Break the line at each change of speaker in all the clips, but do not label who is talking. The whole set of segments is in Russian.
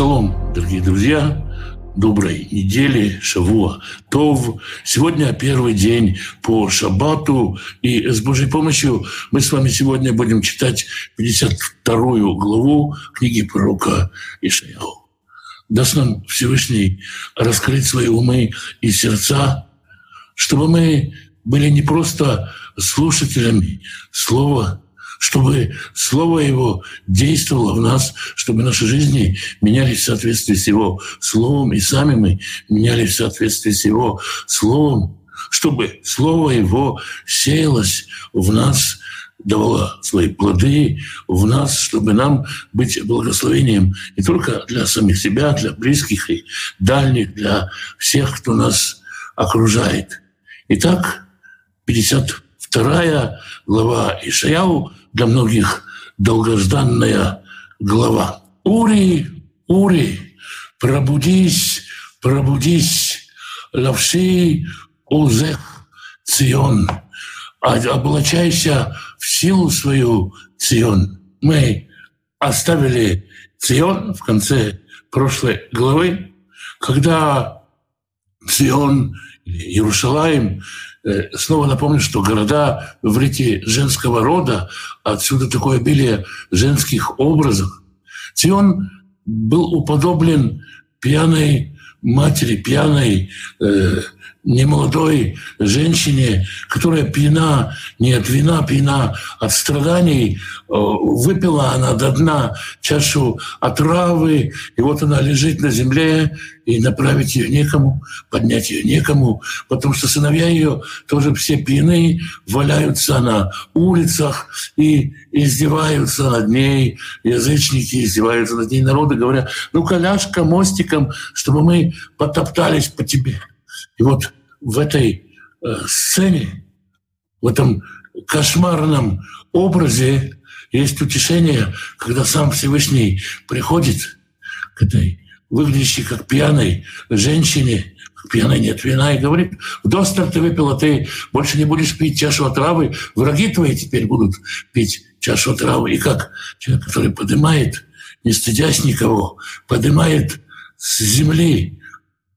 Шалом, дорогие друзья, доброй недели, Шавуа, Тов. Сегодня первый день по Шаббату, и с Божьей помощью мы с вами сегодня будем читать 52 главу книги пророка Ишаяу. Даст нам Всевышний раскрыть свои умы и сердца, чтобы мы были не просто слушателями Слова, чтобы Слово Его действовало в нас, чтобы наши жизни менялись в соответствии с Его Словом, и сами мы менялись в соответствии с Его Словом, чтобы Слово Его сеялось в нас, давало свои плоды в нас, чтобы нам быть благословением не только для самих себя, для близких и дальних, для всех, кто нас окружает. Итак, 52 глава Ишаяу для многих долгожданная глава. Ури, Ури, пробудись, пробудись, лавши узех Цион, облачайся в силу свою, Цион. Мы оставили Цион в конце прошлой главы, когда Цион, Иерусалим снова напомню, что города в рите женского рода, отсюда такое обилие женских образов. Цион был уподоблен пьяной матери, пьяной э, немолодой женщине, которая пьяна не от вина, пьяна от страданий, выпила она до дна чашу отравы, и вот она лежит на земле, и направить ее некому, поднять ее некому, потому что сыновья ее тоже все пьяны, валяются на улицах и издеваются над ней, язычники издеваются над ней, народы говорят, ну, коляшка мостиком, чтобы мы потоптались по тебе. И вот в этой э, сцене, в этом кошмарном образе есть утешение, когда сам Всевышний приходит к этой выглядящей как пьяной женщине, пьяной нет вина, и говорит, вдосталь ты выпила, ты больше не будешь пить чашу отравы, враги твои теперь будут пить чашу отравы. И как человек, который поднимает, не стыдясь никого, поднимает с земли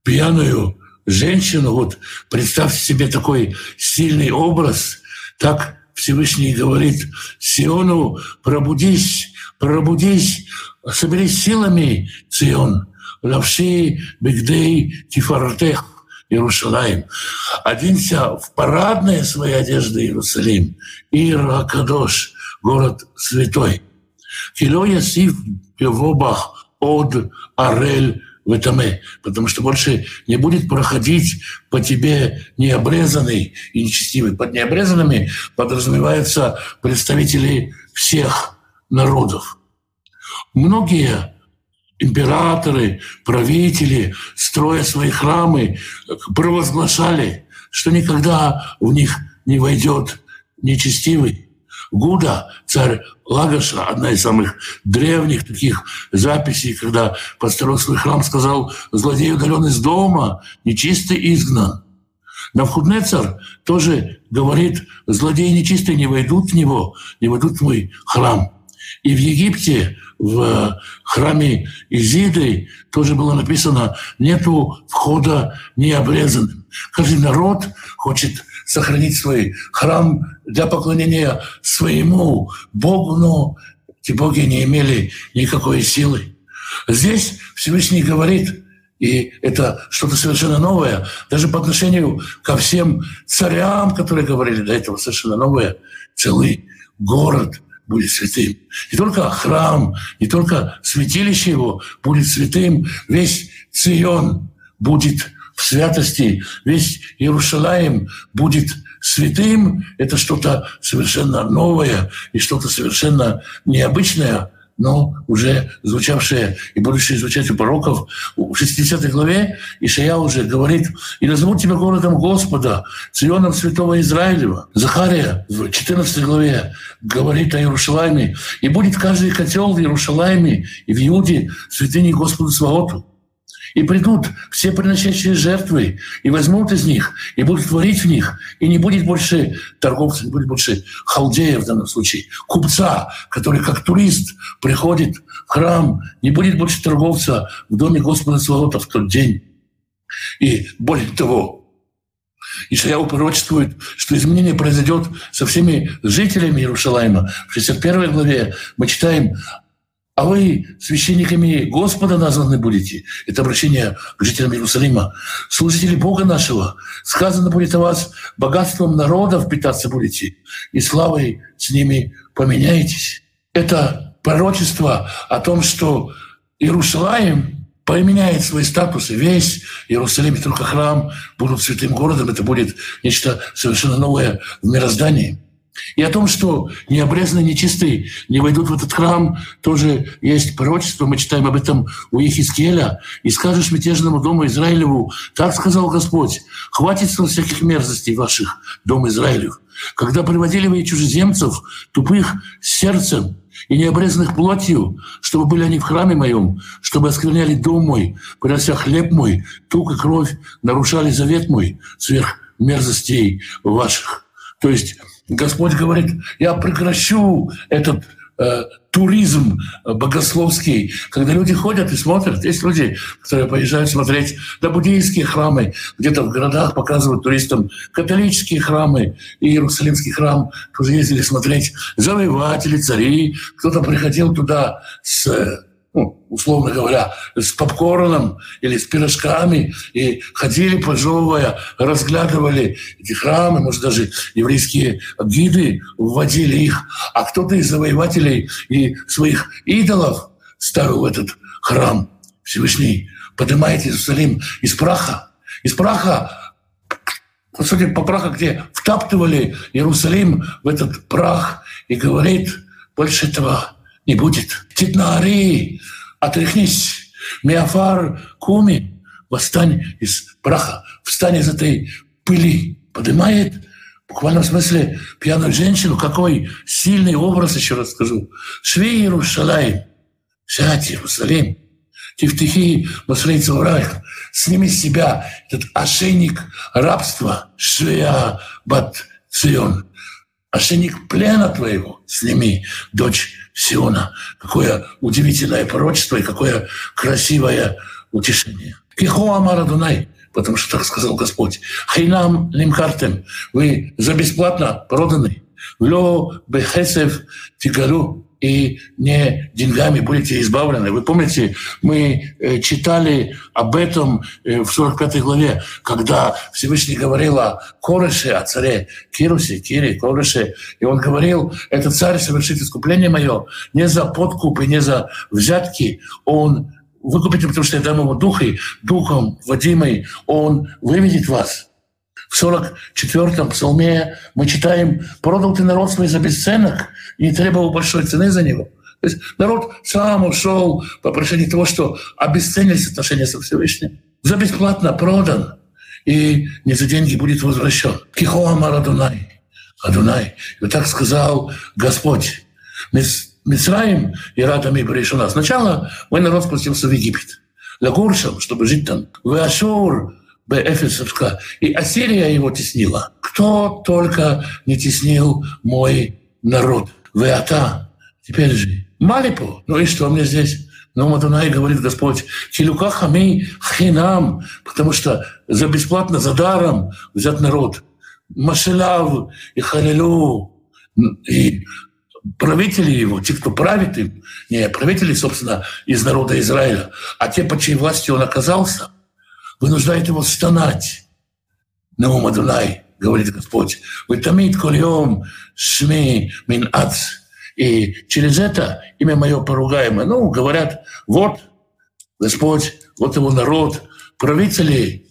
пьяную женщину, вот представьте себе такой сильный образ, так Всевышний говорит Сиону, пробудись, пробудись, соберись силами, Сион, лавши бигдей тифартех, Иерусалим. Оденься в парадные свои одежды Иерусалим. Ир Кадош, город святой. Кило ясив пивобах от Арель в этом, потому что больше не будет проходить по тебе необрезанный и нечестивый. Под необрезанными подразумеваются представители всех народов. Многие императоры, правители, строя свои храмы, провозглашали, что никогда в них не войдет нечестивый. Гуда, царь Лагоша, одна из самых древних таких записей, когда построил свой храм, сказал, злодей удален из дома, нечистый изгнан. Навхуднецар тоже говорит, злодеи нечистые не войдут в него, не войдут в мой храм. И в Египте, в храме Изиды, тоже было написано, нету входа необрезанным. Каждый народ хочет сохранить свой храм для поклонения своему Богу, но эти боги не имели никакой силы. Здесь Всевышний говорит, и это что-то совершенно новое, даже по отношению ко всем царям, которые говорили до этого, совершенно новое, целый город будет святым. Не только храм, не только святилище его будет святым, весь Цион будет в святости, весь Иерусалим будет святым, это что-то совершенно новое и что-то совершенно необычное, но уже звучавшее и будущее звучать у пророков. В 60 главе Ишая уже говорит, «И назовут тебя городом Господа, Ционом Святого Израилева». Захария в 14 главе говорит о Иерусалиме, «И будет каждый котел в Иерусалиме и в Иуде святыней Господу Сваоту». И придут все приносящие жертвы, и возьмут из них, и будут творить в них. И не будет больше торговцев, не будет больше халдея в данном случае, купца, который как турист приходит в храм, не будет больше торговца в доме Господа Сволота в тот день. И более того, Ишаяу пророчествует, что изменение произойдет со всеми жителями Иерусалима. В 61 главе мы читаем а вы священниками Господа названы будете. Это обращение к жителям Иерусалима. Служители Бога нашего. Сказано будет о вас, богатством народов питаться будете, и славой с ними поменяетесь. Это пророчество о том, что Иерусалим поменяет свой статус, и весь Иерусалим, и только храм будут святым городом. Это будет нечто совершенно новое в мироздании. И о том, что необрезанные, нечистые не войдут в этот храм, тоже есть пророчество. Мы читаем об этом у Ехискеля. «И скажешь мятежному дому Израилеву, так сказал Господь, хватит со всяких мерзостей ваших, дом Израилев. Когда приводили вы чужеземцев, тупых сердцем и необрезанных плотью, чтобы были они в храме моем, чтобы оскверняли дом мой, принося хлеб мой, тук и кровь, нарушали завет мой сверх мерзостей ваших». То есть Господь говорит, я прекращу этот э, туризм богословский, когда люди ходят и смотрят. Есть люди, которые поезжают смотреть на буддийские храмы, где-то в городах показывают туристам католические храмы и Иерусалимский храм тоже ездили смотреть завоеватели, цари. Кто-то приходил туда с ну, условно говоря, с попкорном или с пирожками, и ходили, пожевывая, разглядывали эти храмы, может, даже еврейские гиды вводили их, а кто-то из завоевателей и своих идолов ставил этот храм Всевышний, поднимает Иерусалим из праха, из праха, по сути, по праха, где втаптывали Иерусалим в этот прах и говорит, больше этого не будет. Титнари, отряхнись. Миафар куми, восстань из праха, встань из этой пыли. Поднимает в буквальном смысле пьяную женщину. Какой сильный образ, еще раз скажу. Шви Иерушалаем, сядь, Иерусалим. Тифтихи Масрейца Урайх. Сними с себя этот ошейник рабства. Швея Бат Цион. Ошейник плена твоего сними, дочь Сиона. Какое удивительное пророчество и какое красивое утешение. Кихо Амара Дунай, потому что так сказал Господь. Хайнам лимхартем, вы за бесплатно проданы. Вло бехесев тигару, и не деньгами будете избавлены. Вы помните, мы э, читали об этом э, в 45 главе, когда Всевышний говорил о Корыше, о царе Кирусе, Кире, Корыше, и он говорил, этот царь совершит искупление мое не за подкуп и не за взятки, он выкупите, потому что я дам ему дух, и духом водимый он выведет вас. В 44-м псалме мы читаем «Продал ты народ свой за бесценок и не требовал большой цены за него». То есть народ сам ушел по причине того, что обесценились отношения со Всевышним. За бесплатно продан и не за деньги будет возвращен. Кихоамар Адунай. Адунай. И так сказал Господь. Мицраим и Радами Берешуна. Сначала мой народ спустился в Египет. Лагуршам, чтобы жить там. В Ашур, Эфесовска, и Ассирия его теснила. Кто только не теснил мой народ. Веата. Теперь же. Малипу. Ну и что мне здесь? Но Мадунай говорит Господь, Хилюка хами хинам, потому что за бесплатно, за даром взят народ. Машелав и Халилу, и правители его, те, кто правит им, не правители, собственно, из народа Израиля, а те, по чьей власти он оказался, вынуждает его стонать. Наум Адунай, говорит Господь, вы тамид кольем шми мин ац. И через это имя мое поругаемое. Ну, говорят, вот Господь, вот его народ, правители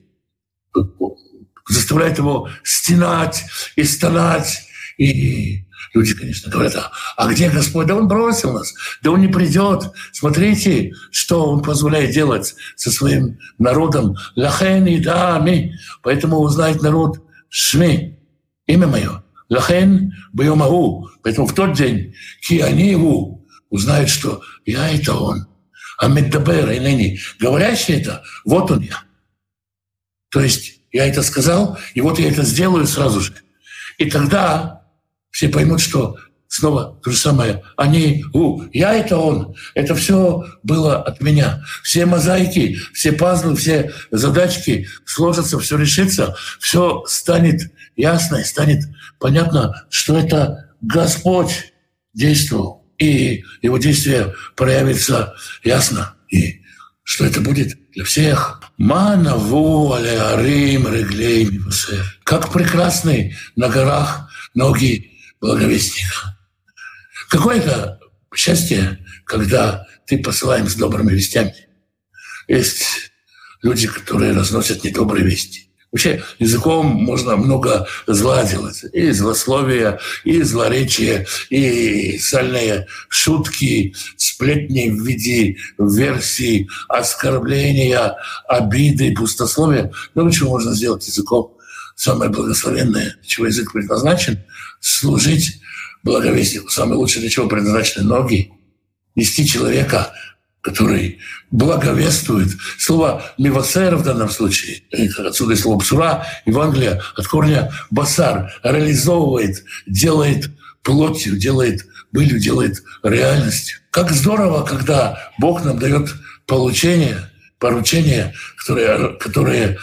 заставляют его стенать и стонать. И Люди, конечно, говорят, а, а где Господь? Да Он бросил нас, да Он не придет. Смотрите, что Он позволяет делать со своим народом. Лахен и дами. Поэтому узнает народ Шми, имя мое. Лахен бьемагу. Поэтому в тот день, ки они его узнают, что я это Он. Амиддабер и ныне говорящий это, вот он я. То есть я это сказал, и вот я это сделаю сразу же. И тогда все поймут, что снова то же самое. Они, у, я это он. Это все было от меня. Все мозаики, все пазлы, все задачки сложатся, все решится, все станет ясно и станет понятно, что это Господь действовал. И его действие проявится ясно. И что это будет для всех. Манаву алеарим реглей Как прекрасны на горах ноги благовестника. Какое это счастье, когда ты посылаем с добрыми вестями. Есть люди, которые разносят недобрые вести. Вообще языком можно много зла делать. И злословие, и злоречие, и сальные шутки, сплетни в виде версий, оскорбления, обиды, пустословия. Много чего можно сделать языком. Самое благословенное, чего язык предназначен, служить благовестнику. Самое лучшее, для чего предназначены ноги. Нести человека который благовествует. Слово «мивасер» в данном случае, отсюда и слово «псура», Евангелие от корня «басар» реализовывает, делает плотью, делает былью, делает реальностью. Как здорово, когда Бог нам дает получение, поручения, которые, которые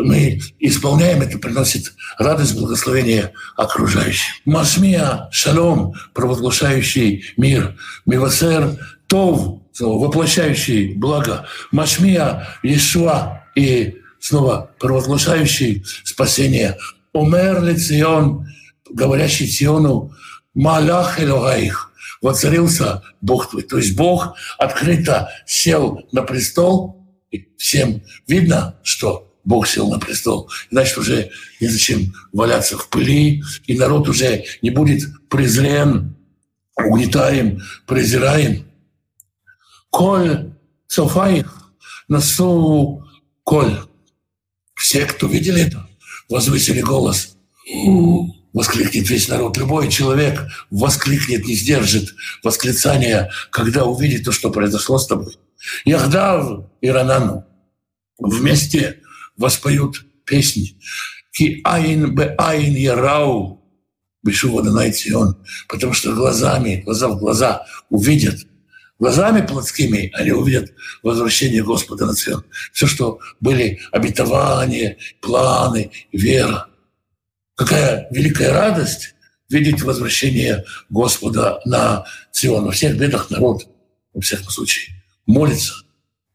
мы исполняем, это приносит радость, благословение окружающим. Масмия, шалом, провозглашающий мир, мивасер, тов, воплощающий благо, Машмия, Иешуа и снова провозглашающий спасение. Умер ли Цион, говорящий Циону, Малах Элогаих, воцарился Бог твой. То есть Бог открыто сел на престол, и всем видно, что Бог сел на престол. Значит, уже незачем валяться в пыли, и народ уже не будет презрен, угнетаем, презираем. Коль Софаих насу коль. Все, кто видели это, возвысили голос. Воскликнет весь народ. Любой человек воскликнет, не сдержит восклицания, когда увидит то, что произошло с тобой. Яхдав и Ранану вместе воспоют песни. Ки айн бе айн ярау, Бешува найти он, потому что глазами, глаза в глаза увидят – глазами плотскими они увидят возвращение Господа на Цион. Все, что были обетования, планы, вера. Какая великая радость видеть возвращение Господа на Цион. Во всех бедах народ, во всяком случае, молится.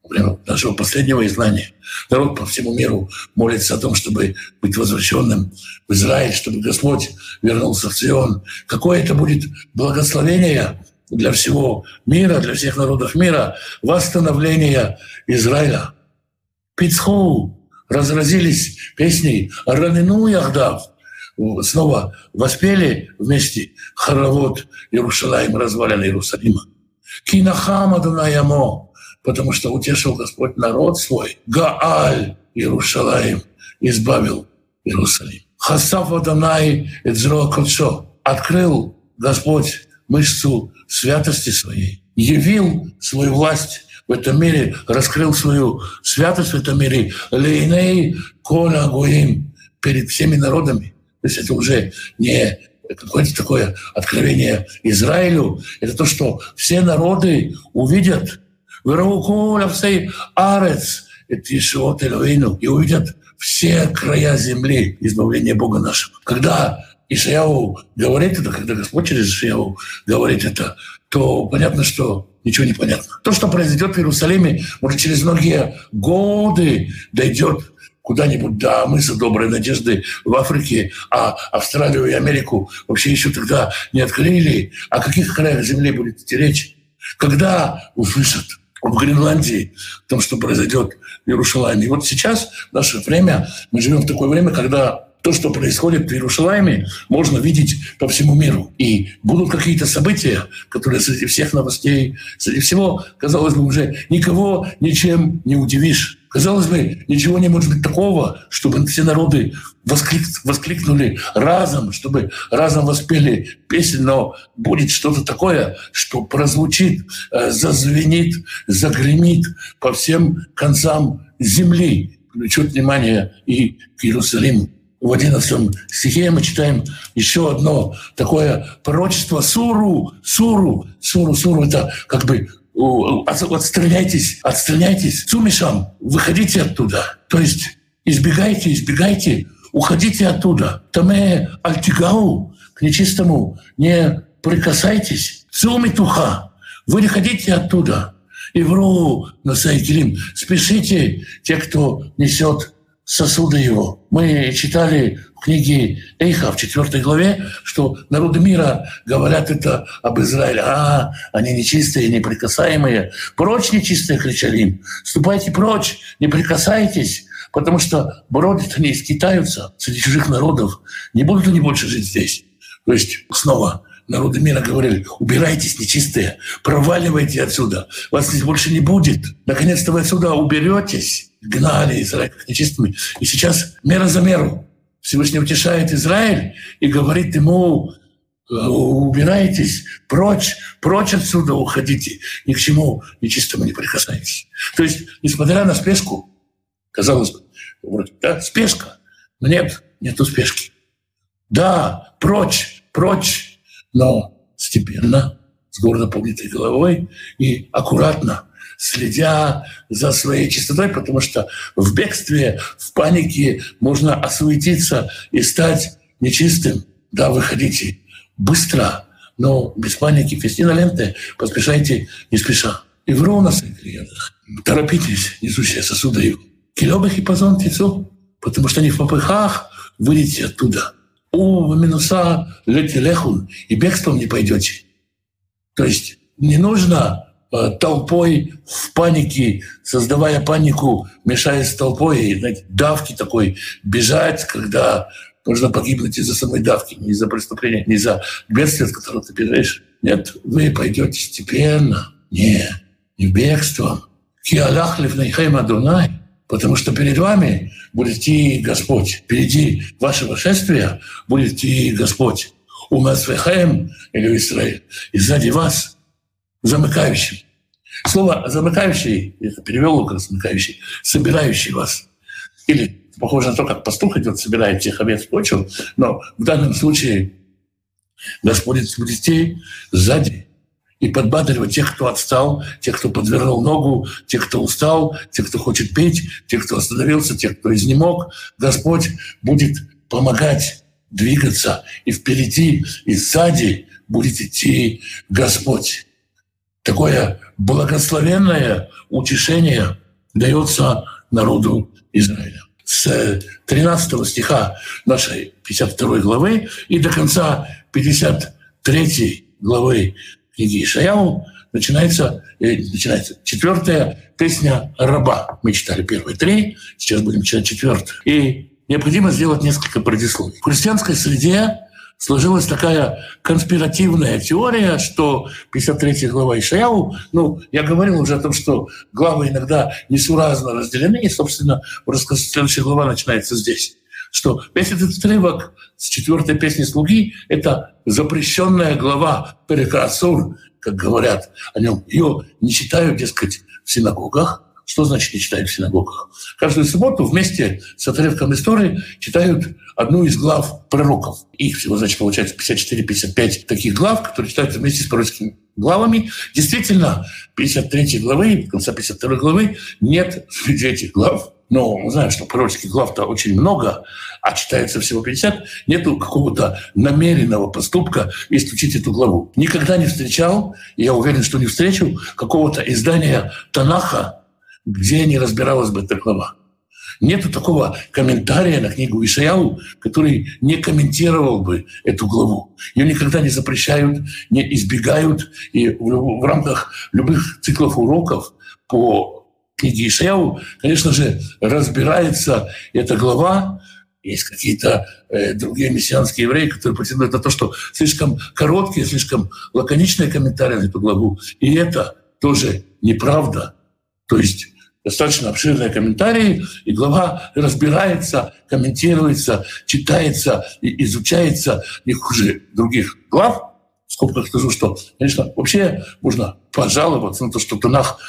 Прямо нашего последнего изгнания. Народ по всему миру молится о том, чтобы быть возвращенным в Израиль, чтобы Господь вернулся в Цион. Какое это будет благословение для всего мира, для всех народов мира, восстановление Израиля. Пицхоу разразились песней «Ранину Яхдав», снова воспели вместе хоровод Иерушалаем, развалин Иерусалима. Кинахам Адунаямо, потому что утешил Господь народ свой. Гааль Иерушалаем избавил Иерусалим. Хасаф Адонай Эдзро открыл Господь мышцу святости своей, явил свою власть в этом мире, раскрыл свою святость в этом мире, лейней коля гуим перед всеми народами. То есть это уже не какое-то такое откровение Израилю, это то, что все народы увидят, арец, Ишуот Элоину, и увидят все края земли избавления Бога нашего. Когда Ишаяу говорит это, когда Господь через Ишаяу говорит это, то понятно, что ничего не понятно. То, что произойдет в Иерусалиме, может, через многие годы дойдет куда-нибудь до мыса Доброй Надежды в Африке, а Австралию и Америку вообще еще тогда не открыли. О каких краях Земли будет идти речь? Когда услышат в Гренландии о том, что произойдет в Иерусалиме. И вот сейчас, в наше время, мы живем в такое время, когда то, что происходит в Иерусалиме, можно видеть по всему миру. И будут какие-то события, которые среди всех новостей, среди всего, казалось бы, уже никого ничем не удивишь. Казалось бы, ничего не может быть такого, чтобы все народы восклик, воскликнули разом, чтобы разом воспели песню, но будет что-то такое, что прозвучит, э, зазвенит, загремит по всем концам земли, привлечет внимание и к Иерусалиму. В 11 стихе мы читаем еще одно такое пророчество Суру, Суру, Суру, Суру. Это как бы отстраняйтесь, отстраняйтесь, сумишам, выходите оттуда. То есть избегайте, избегайте, уходите оттуда. Таме альтигау, к нечистому не прикасайтесь. Сумитуха, вы не ходите оттуда. Ивру на Сайкилим. Спешите, те, кто несет сосуды его. Мы читали в книге Эйха в 4 главе, что народы мира говорят это об Израиле. А, они нечистые, неприкасаемые. Прочь нечистые, кричали им. Ступайте прочь, не прикасайтесь, потому что бродят они, скитаются среди чужих народов. Не будут они больше жить здесь. То есть снова народы мира говорили, убирайтесь, нечистые, проваливайте отсюда, вас здесь больше не будет. Наконец-то вы отсюда уберетесь. Гнали Израиль как нечистыми. И сейчас мера за меру. Всевышний утешает Израиль и говорит ему, убирайтесь, прочь, прочь отсюда уходите, ни к чему нечистому не прикасайтесь. То есть, несмотря на спешку, казалось бы, вроде, да, спешка, нет, нет спешки. Да, прочь, прочь, но степенно, с гордо поднятой головой и аккуратно, следя за своей чистотой, потому что в бегстве, в панике можно осуетиться и стать нечистым. Да, выходите быстро, но без паники. Фестина ленты, поспешайте не спеша. И в клиентах. Торопитесь, несущие сосуды его. Килёбых и позон потому что они в попыхах выйдете оттуда – у минуса лехун, и бегством не пойдете. То есть не нужно э, толпой в панике, создавая панику, мешаясь с толпой, знаете, давки такой, бежать, когда нужно погибнуть из-за самой давки, не из-за преступления, не из-за бедствия, от которого ты бежишь. Нет, вы пойдете степенно. Не, не бегством. Киалах ливнейхем Адунай – Потому что перед вами будет идти Господь. Впереди вашего шествия будет идти Господь. У Масвехаем или Израиль. И сзади вас замыкающий. Слово «замыкающий» — это перевел Лука «замыкающий», «собирающий вас». Или похоже на то, как пастух идет, собирает тех овец в почву, но в данном случае Господь будет идти сзади и подбадривать тех, кто отстал, тех, кто подвернул ногу, тех, кто устал, тех, кто хочет петь, тех, кто остановился, тех, кто изнемог. Господь будет помогать двигаться, и впереди, и сзади будет идти Господь. Такое благословенное утешение дается народу Израиля. С 13 стиха нашей 52 главы и до конца 53 главы книги Ишаяу начинается, э, начинается четвертая песня раба. Мы читали первые три, сейчас будем читать четвертую. И необходимо сделать несколько предисловий. В христианской среде сложилась такая конспиративная теория, что 53 глава Ишаяу, ну, я говорил уже о том, что главы иногда несуразно разделены, и, собственно, следующая глава начинается здесь что весь этот отрывок с четвертой песни «Слуги» — это запрещенная глава Перекасур, как говорят о нем. Ее не читают, дескать, в синагогах. Что значит не читают в синагогах? Каждую субботу вместе с отрывком истории читают одну из глав пророков. Их всего, значит, получается 54-55 таких глав, которые читаются вместе с пророческими главами. Действительно, 53 главы, в конце 52 главы нет среди этих глав но мы знаем, что пророческих глав-то очень много, а читается всего 50, нету какого-то намеренного поступка исключить эту главу. Никогда не встречал, я уверен, что не встречу, какого-то издания Танаха, где не разбиралась бы эта глава. Нету такого комментария на книгу Ишаяу, который не комментировал бы эту главу. Ее никогда не запрещают, не избегают. И в, в рамках любых циклов уроков по книги Ишаяу, конечно же, разбирается эта глава. Есть какие-то э, другие мессианские евреи, которые претендуют на то, что слишком короткие, слишком лаконичные комментарии на эту главу. И это тоже неправда. То есть достаточно обширные комментарии, и глава разбирается, комментируется, читается, и изучается не хуже других глав. В скобках скажу, что, конечно, вообще можно пожаловаться на то, что Танах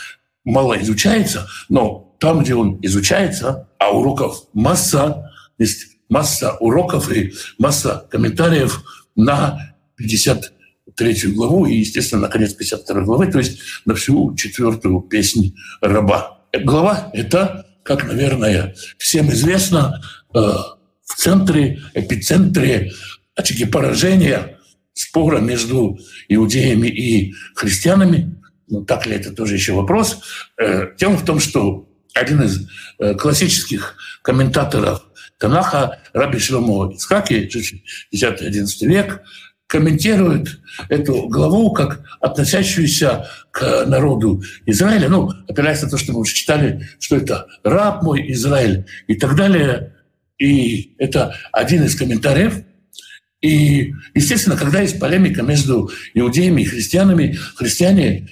мало изучается, но там, где он изучается, а уроков масса, есть масса уроков и масса комментариев на 53 главу и, естественно, на конец 52 главы, то есть на всю четвертую песнь раба. Глава — это, как, наверное, всем известно, э, в центре, эпицентре очаги поражения спора между иудеями и христианами. Ну, так ли это тоже еще вопрос. Э, дело в том, что один из э, классических комментаторов Танаха, Раби Шломо Ицхаки, 10-11 век, комментирует эту главу как относящуюся к народу Израиля, ну, опираясь на то, что мы уже читали, что это раб мой Израиль и так далее. И это один из комментариев. И, естественно, когда есть полемика между иудеями и христианами, христиане,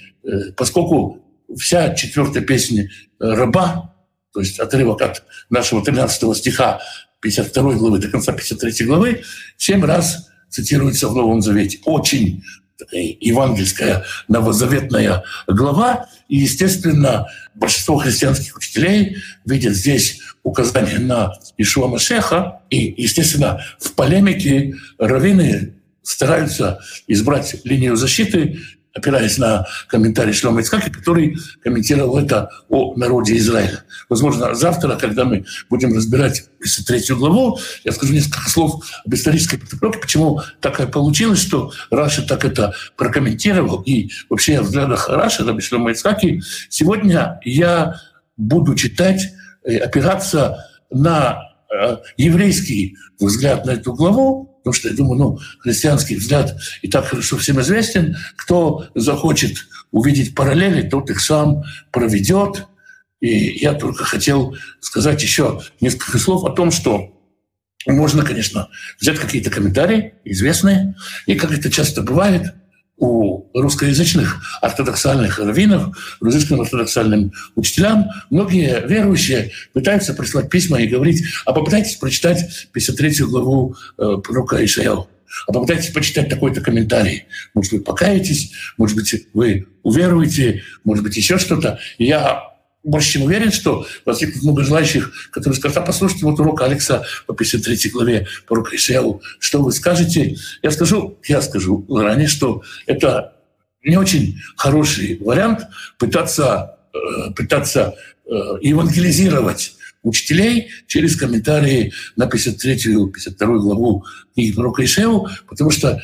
поскольку вся четвертая песня раба, то есть отрывок от нашего 13 стиха 52 главы до конца 53 главы, семь раз цитируется в Новом Завете. Очень евангельская новозаветная глава. И, естественно, большинство христианских учителей видят здесь указание на Ишуа Машеха. И, естественно, в полемике раввины стараются избрать линию защиты опираясь на комментарий Шлома Ицхака, который комментировал это о народе Израиля. Возможно, завтра, когда мы будем разбирать третью главу, я скажу несколько слов об исторической подготовке, почему так получилось, что Раша так это прокомментировал, и вообще о взглядах Раши, Раби Шлома Ицхаки. Сегодня я буду читать, э, опираться на э, еврейский взгляд на эту главу, Потому что, я думаю, ну, христианский взгляд и так хорошо всем известен. Кто захочет увидеть параллели, тот их сам проведет. И я только хотел сказать еще несколько слов о том, что можно, конечно, взять какие-то комментарии известные, и как это часто бывает – у русскоязычных ортодоксальных раввинов, русским ортодоксальным учителям, многие верующие пытаются прислать письма и говорить, а попытайтесь прочитать 53 главу э, пророка Ишаяу, а попытайтесь почитать такой-то комментарий. Может быть, покаетесь, может быть, вы уверуете, может быть, еще что-то. я больше чем уверен, что возникнет много желающих, которые скажут, а послушайте вот урок Алекса по 53 главе пророка Ишияву, что вы скажете? Я скажу, я скажу ранее, что это не очень хороший вариант пытаться, э, пытаться э, евангелизировать учителей через комментарии на 53-52 главу книги пророка Ишеву, потому что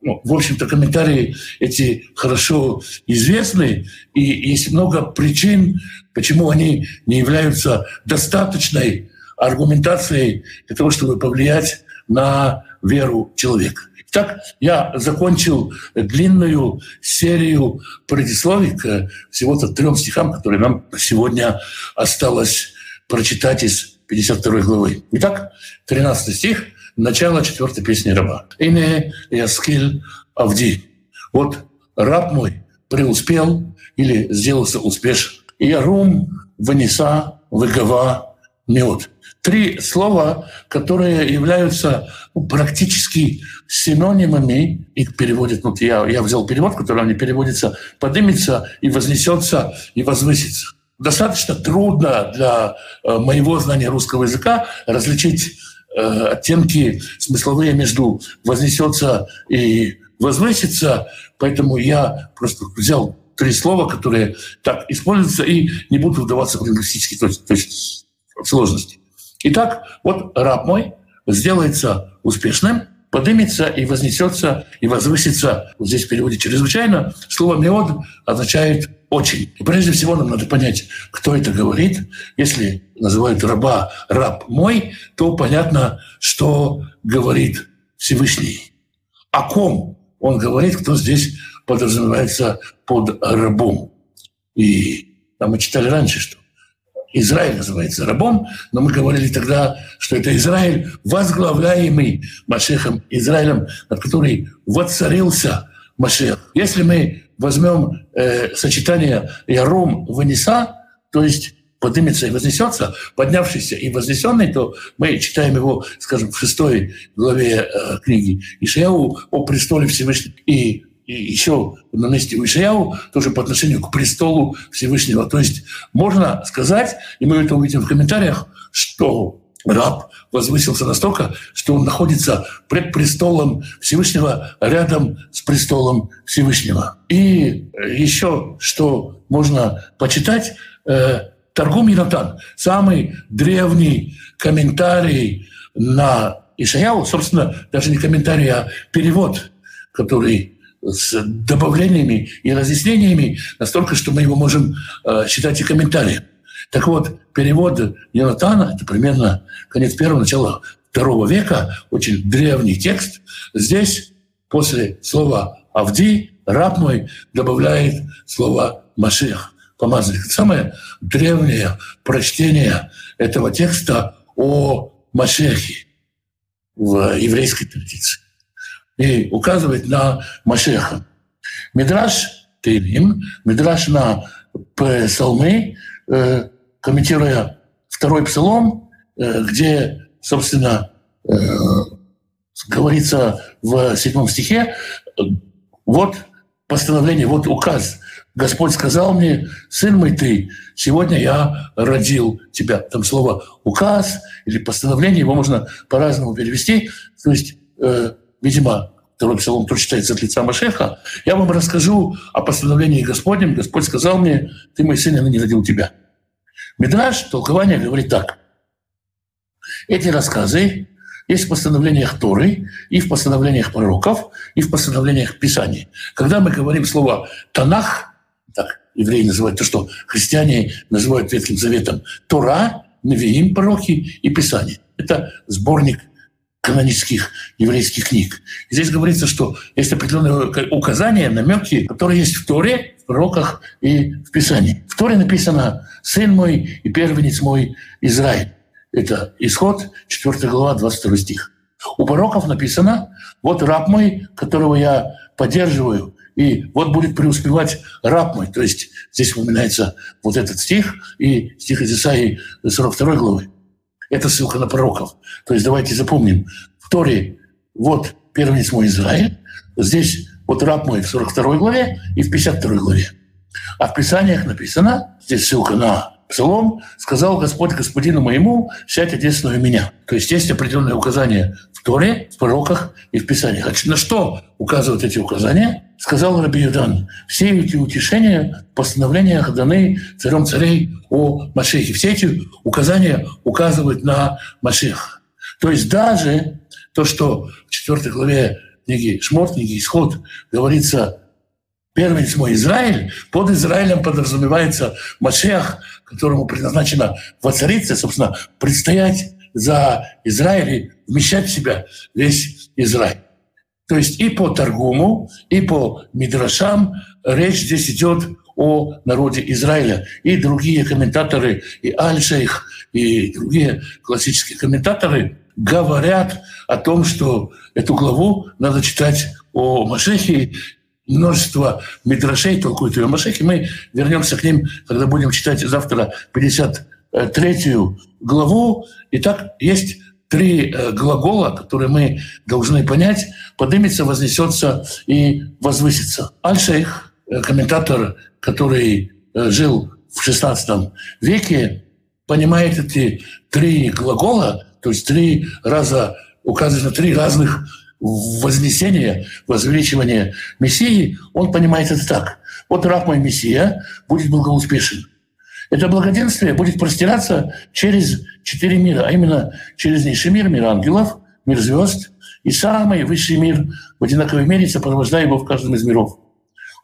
ну, в общем-то, комментарии эти хорошо известны, и есть много причин, почему они не являются достаточной аргументацией для того, чтобы повлиять на веру человека. Итак, я закончил длинную серию предисловий к всего-то трем стихам, которые нам сегодня осталось прочитать из 52 главы. Итак, 13 стих – начало четвертой песни раба. «Ине яскиль авди». Вот раб мой преуспел или сделался успешен. Ярум, Ванеса, Выгова, Мед. Три слова, которые являются практически синонимами, их переводят, вот я, я взял перевод, который они переводится, поднимется и вознесется и возвысится. Достаточно трудно для э, моего знания русского языка различить оттенки смысловые между вознесется и возвысится, поэтому я просто взял три слова, которые так используются, и не буду вдаваться в лингвистические то есть, то есть, сложности. Итак, вот раб мой сделается успешным, поднимется и вознесется, и возвысится. Вот здесь в переводе чрезвычайно. Слово «меод» означает «очень». И прежде всего нам надо понять, кто это говорит. Если называют раба «раб мой», то понятно, что говорит Всевышний. О ком он говорит, кто здесь подразумевается под рабом. И там мы читали раньше, что Израиль называется рабом, но мы говорили тогда, что это Израиль, возглавляемый Машехом Израилем, над который воцарился Машех. Если мы возьмем э, сочетание Яром Ваниса, то есть поднимется и вознесется, поднявшийся и вознесенный, то мы читаем его, скажем, в шестой главе э, книги Ишаяу о престоле Всевышнего. И, и еще на месте у Ишаяу тоже по отношению к престолу Всевышнего. То есть можно сказать, и мы это увидим в комментариях, что раб возвысился настолько, что он находится пред престолом Всевышнего рядом с престолом Всевышнего. И еще что можно почитать, э, Торгум Янатан, самый древний комментарий на Ишаяу, собственно, даже не комментарий, а перевод, который с добавлениями и разъяснениями настолько, что мы его можем э, считать и комментарием. Так вот, перевод Йонатана, это примерно конец первого, начало второго века, очень древний текст. Здесь после слова «Авди» раб мой добавляет слово «Машех» помазанник. Самое древнее прочтение этого текста о Машехе в еврейской традиции. И указывает на Машеха. Мидраш Тейлим, Мидраш на псалмы, э, комментируя второй псалом, э, где, собственно, э, говорится в седьмом стихе, вот постановление, вот указ. Господь сказал мне, сын мой ты, сегодня я родил тебя. Там слово указ или постановление, его можно по-разному перевести. То есть, э, видимо, второй псалом тоже читается от лица Машеха. Я вам расскажу о постановлении Господнем. Господь сказал мне, ты мой сын, я не родил тебя. Мидраш, толкование говорит так. Эти рассказы есть в постановлениях Торы, и в постановлениях пророков, и в постановлениях Писаний. Когда мы говорим слово «танах», так евреи называют то, что христиане называют Ветхим Заветом, Тора, Навиим, пророки и Писание. Это сборник канонических еврейских книг. Здесь говорится, что есть определенные указания, намеки, которые есть в Торе, пророках и в Писании. В Торе написано «Сын мой и первенец мой Израиль». Это исход, 4 глава, 22 стих. У пророков написано «Вот раб мой, которого я поддерживаю, и вот будет преуспевать раб мой». То есть здесь упоминается вот этот стих и стих из Исаии 42 главы. Это ссылка на пророков. То есть давайте запомним. В Торе вот первенец мой Израиль, здесь вот раб мой в 42 главе и в 52 главе. А в Писаниях написано, здесь ссылка на Псалом, сказал Господь господину моему, сядь одесную меня. То есть есть определенные указания в Торе, в пророках и в Писаниях. А на что указывают эти указания? Сказал Раби Юдан, все эти утешения в постановлениях даны царем царей о Машехе. Все эти указания указывают на Машеха. То есть даже то, что в 4 главе книги Шмот, книги Исход говорится первенец мой Израиль, под Израилем подразумевается Машех, которому предназначено воцариться, собственно, предстоять за Израиль и вмещать в себя весь Израиль. То есть и по Таргуму, и по Мидрашам речь здесь идет о народе Израиля. И другие комментаторы, и Аль-Шейх, и другие классические комментаторы говорят о том, что эту главу надо читать о Машехе множество мидрашей толкуют ее Машехе. Мы вернемся к ним, когда будем читать завтра 53 главу. Итак, есть три э, глагола, которые мы должны понять. Поднимется, вознесется и возвысится. Аль-Шейх, э, комментатор, который э, жил в XVI веке, понимает эти три глагола, то есть три раза указывает на три разных вознесение, возвеличивание Мессии, он понимает это так. Вот раб мой Мессия будет благоуспешен. Это благоденствие будет простираться через четыре мира, а именно через низший мир, мир ангелов, мир звезд и самый высший мир в одинаковой мере, сопровождая его в каждом из миров.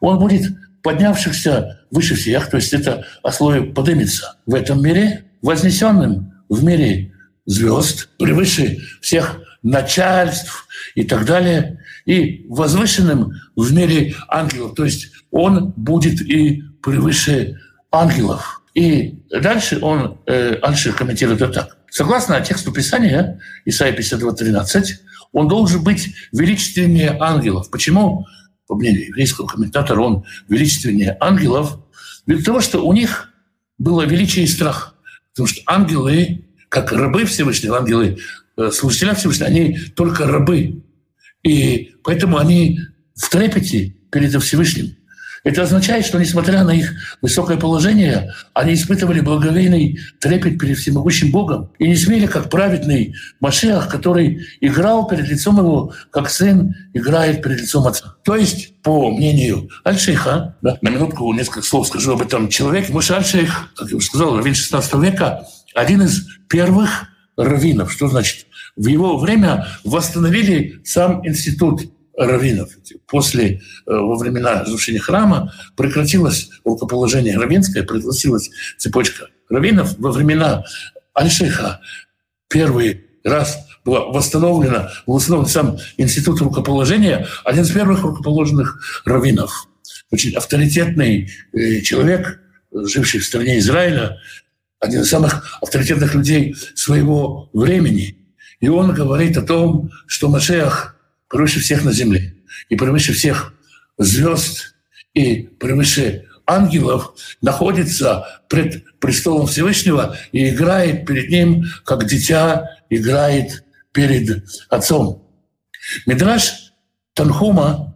Он будет поднявшихся выше всех, то есть это ословие поднимется в этом мире, вознесенным в мире звезд, превыше всех начальств и так далее, и возвышенным в мире ангелов. То есть он будет и превыше ангелов. И дальше он, э, Альшир комментирует это так. Согласно тексту Писания, Исайя 52.13, он должен быть величественнее ангелов. Почему? По мнению еврейского комментатора, он величественнее ангелов. Для того, что у них было величие и страх. Потому что ангелы, как рабы Всевышнего, ангелы, э, служителя Всевышнего, они только рабы. И поэтому они в трепете перед Всевышним. Это означает, что, несмотря на их высокое положение, они испытывали благовейный трепет перед всемогущим Богом и не смели, как праведный Машех, который играл перед лицом его, как сын играет перед лицом отца. То есть, по мнению Аль-Шейха, да, на минутку несколько слов скажу об этом человеке, Муш Аль-Шейх, как я уже сказал, раввин 16 века, один из первых раввинов. Что значит? В его время восстановили сам институт раввинов. После, э, во времена разрушения храма прекратилось рукоположение раввинское, прекратилась цепочка раввинов. Во времена Альшиха первый раз была восстановлена, восстановлен сам институт рукоположения, один из первых рукоположенных раввинов. Очень авторитетный э, человек, живший в стране Израиля, один из самых авторитетных людей своего времени. И он говорит о том, что Машех превыше всех на земле, и превыше всех звезд, и превыше ангелов находится пред престолом Всевышнего и играет перед ним, как дитя играет перед отцом. Мидраш Танхума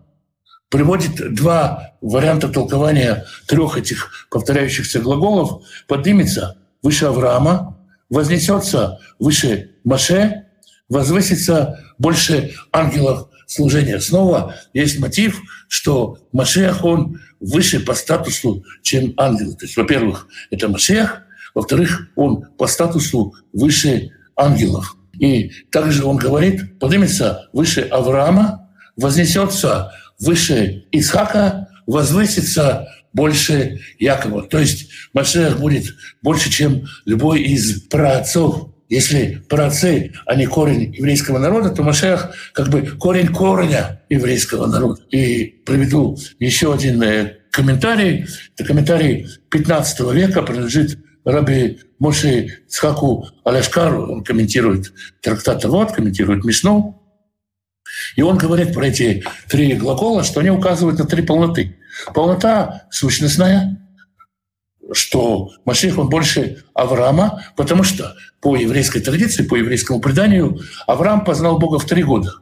приводит два варианта толкования трех этих повторяющихся глаголов. Поднимется выше Авраама, вознесется выше Маше, возвысится больше ангелов служения. Снова есть мотив, что Машех, он выше по статусу, чем ангел. То есть, во-первых, это Машех, во-вторых, он по статусу выше ангелов. И также он говорит, поднимется выше Авраама, вознесется выше Исхака, возвысится больше Якова. То есть Машех будет больше, чем любой из праотцов если праотцы, а не корень еврейского народа, то Машех как бы корень корня еврейского народа. И приведу еще один э, комментарий. Это комментарий 15 века, принадлежит раби Моше Цхаку Аляшкару. Он комментирует трактат вот, комментирует Мишну. И он говорит про эти три глагола, что они указывают на три полноты. Полнота сущностная, что Машех, он больше Авраама, потому что по еврейской традиции, по еврейскому преданию, Авраам познал Бога в три года.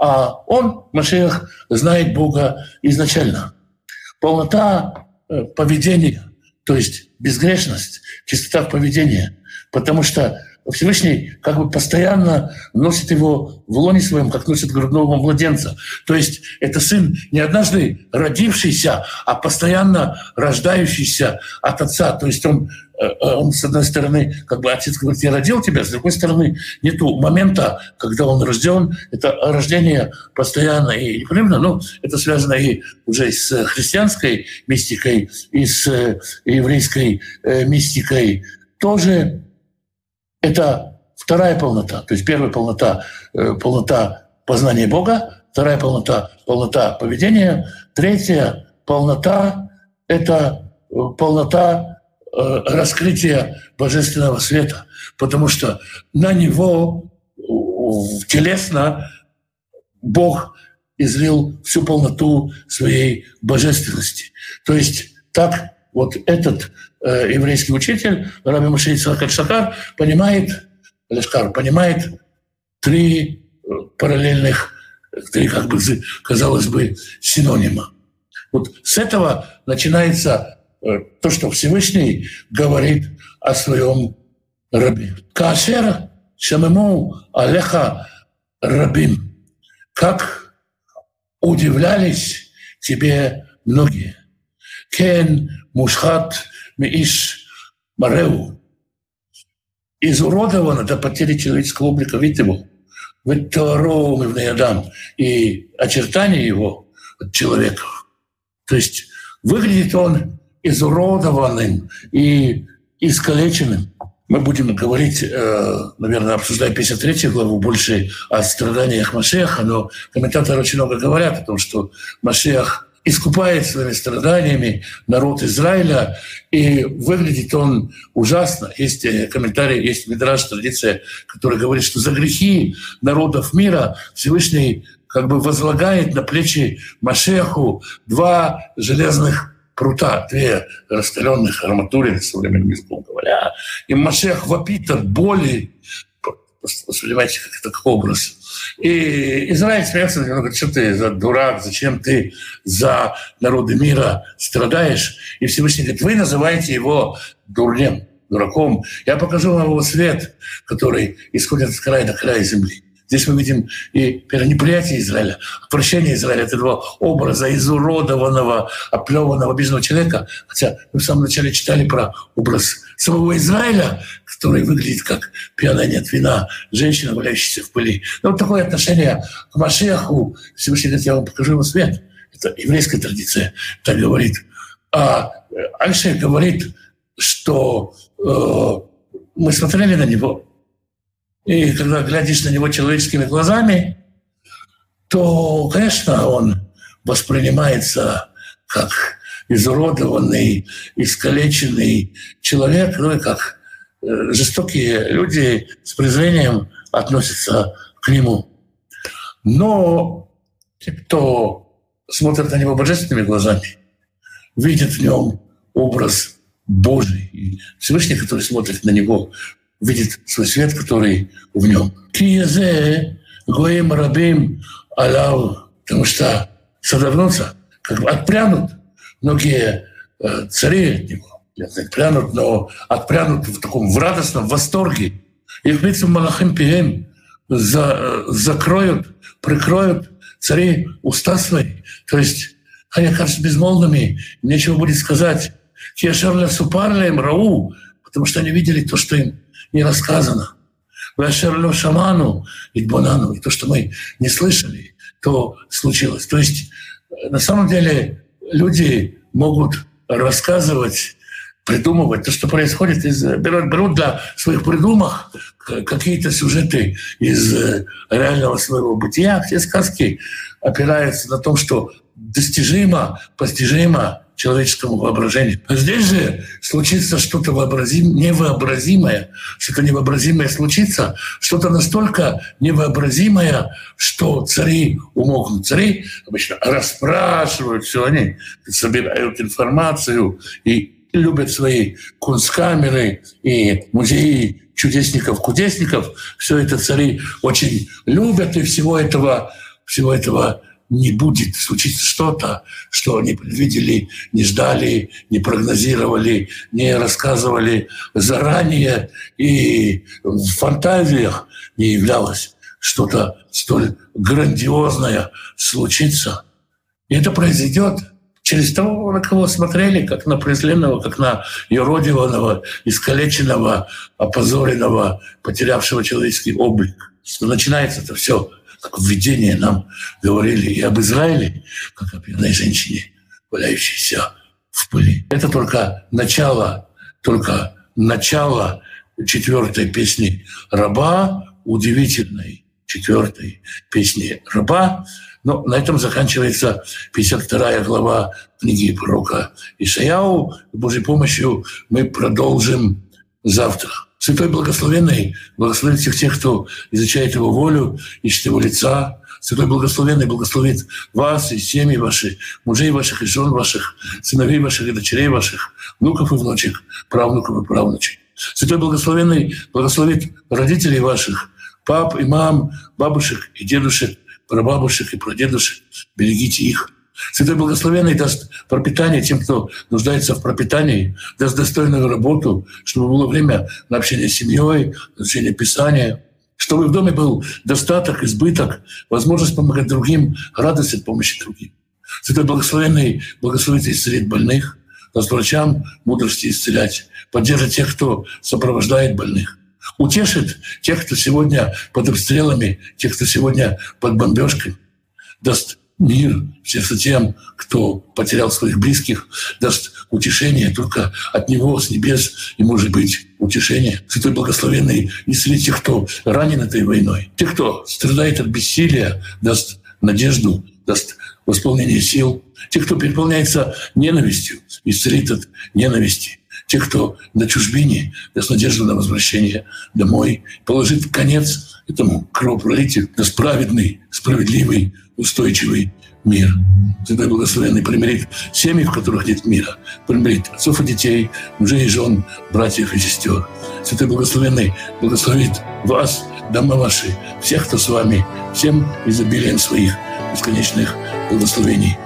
А он, Машех, знает Бога изначально. Полнота э, поведения, то есть безгрешность, чистота в поведении. Потому что Всевышний как бы постоянно носит его в лоне своем, как носит грудного младенца. То есть это сын не однажды родившийся, а постоянно рождающийся от отца. То есть он, э, он с одной стороны, как бы отец говорит, я родил тебя, с другой стороны, нету момента, когда он рожден. Это рождение постоянно и непрерывно. Но это связано и уже с христианской мистикой, и с э, еврейской э, мистикой тоже это вторая полнота. То есть первая полнота э, — полнота познания Бога, вторая полнота — полнота поведения, третья полнота — это э, полнота э, раскрытия божественного света, потому что на него телесно Бог излил всю полноту своей божественности. То есть так вот этот э, еврейский учитель, Раби Мушей Шакар, понимает, Лешкар, понимает три э, параллельных, три, как бы, казалось бы, синонима. Вот с этого начинается э, то, что Всевышний говорит о своем рабе. Кашер шамему алеха рабим. Как удивлялись тебе многие. Кен мушхат миш мареу. Изуродовано до потери человеческого облика вид его. Адам и очертания его от человека. То есть выглядит он изуродованным и искалеченным. Мы будем говорить, э, наверное, обсуждая 53 главу, больше о страданиях Машеха, но комментаторы очень много говорят о том, что Машех искупает своими страданиями народ Израиля, и выглядит он ужасно. Есть э, комментарий, есть мидраж, традиция, которая говорит, что за грехи народов мира Всевышний как бы возлагает на плечи Машеху два железных прута, две раскаленных арматурины, современным языком говоря, и Машех вопит от боли, воспринимаете как это как образ. И Израиль смеется, он говорит, что ты за дурак, зачем ты за народы мира страдаешь? И Всевышний говорит, вы называете его дурнем, дураком. Я покажу вам его свет, который исходит от края до края земли. Здесь мы видим и неприятие Израиля, отвращение Израиля от этого образа изуродованного, оплеванного, обиженного человека. Хотя мы в самом начале читали про образ самого Израиля, который выглядит как пьяная нет вина, женщина, валяющаяся в пыли. Но вот такое отношение к Машеху, Всевышний говорит, я вам покажу ему свет. Это еврейская традиция, так говорит. А Альшер говорит, что э, мы смотрели на него, и когда глядишь на него человеческими глазами, то, конечно, он воспринимается как изуродованный, искалеченный человек, ну и как э, жестокие люди с презрением относятся к нему. Но те, кто смотрит на него божественными глазами, видят в нем образ Божий. Всевышний, который смотрит на него, видит свой свет, который в нем. Киезе гоим рабим алав, потому что содрогнутся, как бы отпрянут многие э, цари от него. Отпрянут, но отпрянут в таком в радостном восторге. И принципе Малахим Пием за, э, закроют, прикроют цари уста свои. То есть они окажутся безмолвными, нечего будет сказать. Кешерля супарлем рау, потому что они видели то, что им не рассказано. Вашерлю шаману и бонану, и то, что мы не слышали, то случилось. То есть на самом деле люди могут рассказывать придумывать то, что происходит, из, берут, берут для своих придумок какие-то сюжеты из э, реального своего бытия. Все сказки опираются на том, что достижимо, постижимо человеческому воображению. А здесь же случится что-то вообразим, невообразимое, что-то невообразимое случится, что-то настолько невообразимое, что цари умолкнут. Цари обычно расспрашивают все они, собирают информацию и любят свои кунсткамеры и музеи чудесников-кудесников. Все это цари очень любят, и всего этого, всего этого не будет случиться что-то, что не предвидели, не ждали, не прогнозировали, не рассказывали заранее, и в фантазиях не являлось что-то столь грандиозное случиться. И это произойдет через того, на кого смотрели, как на презренного, как на юродиванного, искалеченного, опозоренного, потерявшего человеческий облик. Начинается это все как введение нам говорили и об Израиле, как о пьяной женщине, валяющейся в пыли. Это только начало, только начало четвертой песни раба, удивительной четвертой песни раба. Но на этом заканчивается 52 глава книги пророка Ишаяу. С Божьей помощью мы продолжим завтра. Святой Благословенный благословит всех тех, кто изучает Его волю, ищет Его лица. Святой Благословенный благословит вас и семьи ваши, мужей ваших и жен ваших, сыновей ваших и дочерей ваших, внуков и внучек, правнуков и правнучек. Святой Благословенный благословит родителей ваших, пап и мам, бабушек и дедушек, прабабушек и прадедушек. Берегите их – Святой Благословенный даст пропитание тем, кто нуждается в пропитании, даст достойную работу, чтобы было время на общение с семьей, на общение Писания, чтобы в доме был достаток, избыток, возможность помогать другим, радость от помощи другим. Святой Благословенный благословит и исцелит больных, даст врачам мудрости исцелять, поддержит тех, кто сопровождает больных, утешит тех, кто сегодня под обстрелами, тех, кто сегодня под бомбежкой, даст мир тем, кто потерял своих близких, даст утешение только от Него с небес и может быть утешение. Святой Благословенный исцелит тех, кто ранен этой войной. Тех, кто страдает от бессилия, даст надежду, даст восполнение сил. Тех, кто переполняется ненавистью, исцелит от ненависти. тех, кто на чужбине, даст надежду на возвращение домой, положит конец этому кровопролитию, на справедный, справедливый, устойчивый мир. Святой Благословенный примирит семьи, в которых нет мира, примирит отцов и детей, мужей и жен, братьев и сестер. Святой Благословенный благословит вас, дома ваши, всех, кто с вами, всем изобилием своих бесконечных благословений.